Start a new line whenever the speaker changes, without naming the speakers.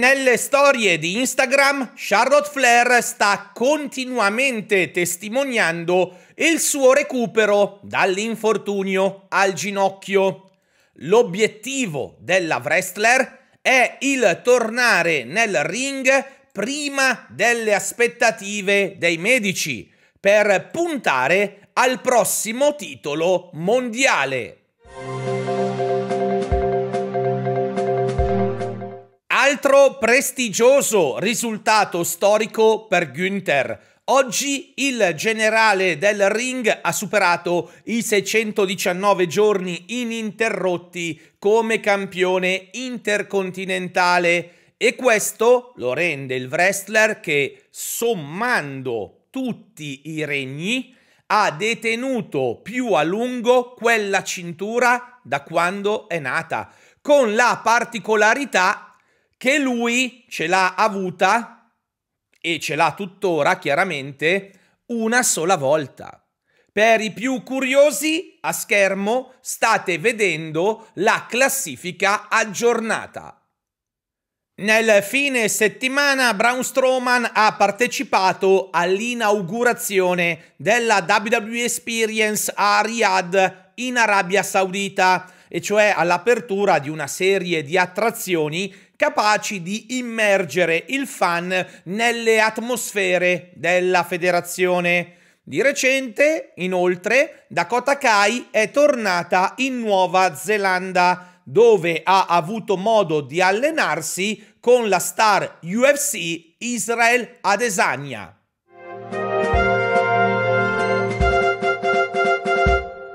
Nelle storie di Instagram, Charlotte Flair sta continuamente testimoniando il suo recupero dall'infortunio al ginocchio. L'obiettivo della wrestler è il tornare nel ring prima delle aspettative dei medici per puntare al prossimo titolo mondiale. Altro prestigioso risultato storico per Günther. Oggi il generale del ring ha superato i 619 giorni ininterrotti come campione intercontinentale e questo lo rende il wrestler che, sommando tutti i regni, ha detenuto più a lungo quella cintura da quando è nata, con la particolarità che lui ce l'ha avuta e ce l'ha tuttora chiaramente una sola volta. Per i più curiosi, a schermo state vedendo la classifica aggiornata. Nel fine settimana Braun Strowman ha partecipato all'inaugurazione della WWE Experience a Riyadh in Arabia Saudita, e cioè all'apertura di una serie di attrazioni capaci di immergere il fan nelle atmosfere della federazione. Di recente, inoltre, Dakota Kai è tornata in Nuova Zelanda, dove ha avuto modo di allenarsi con la star UFC Israel Adesanya.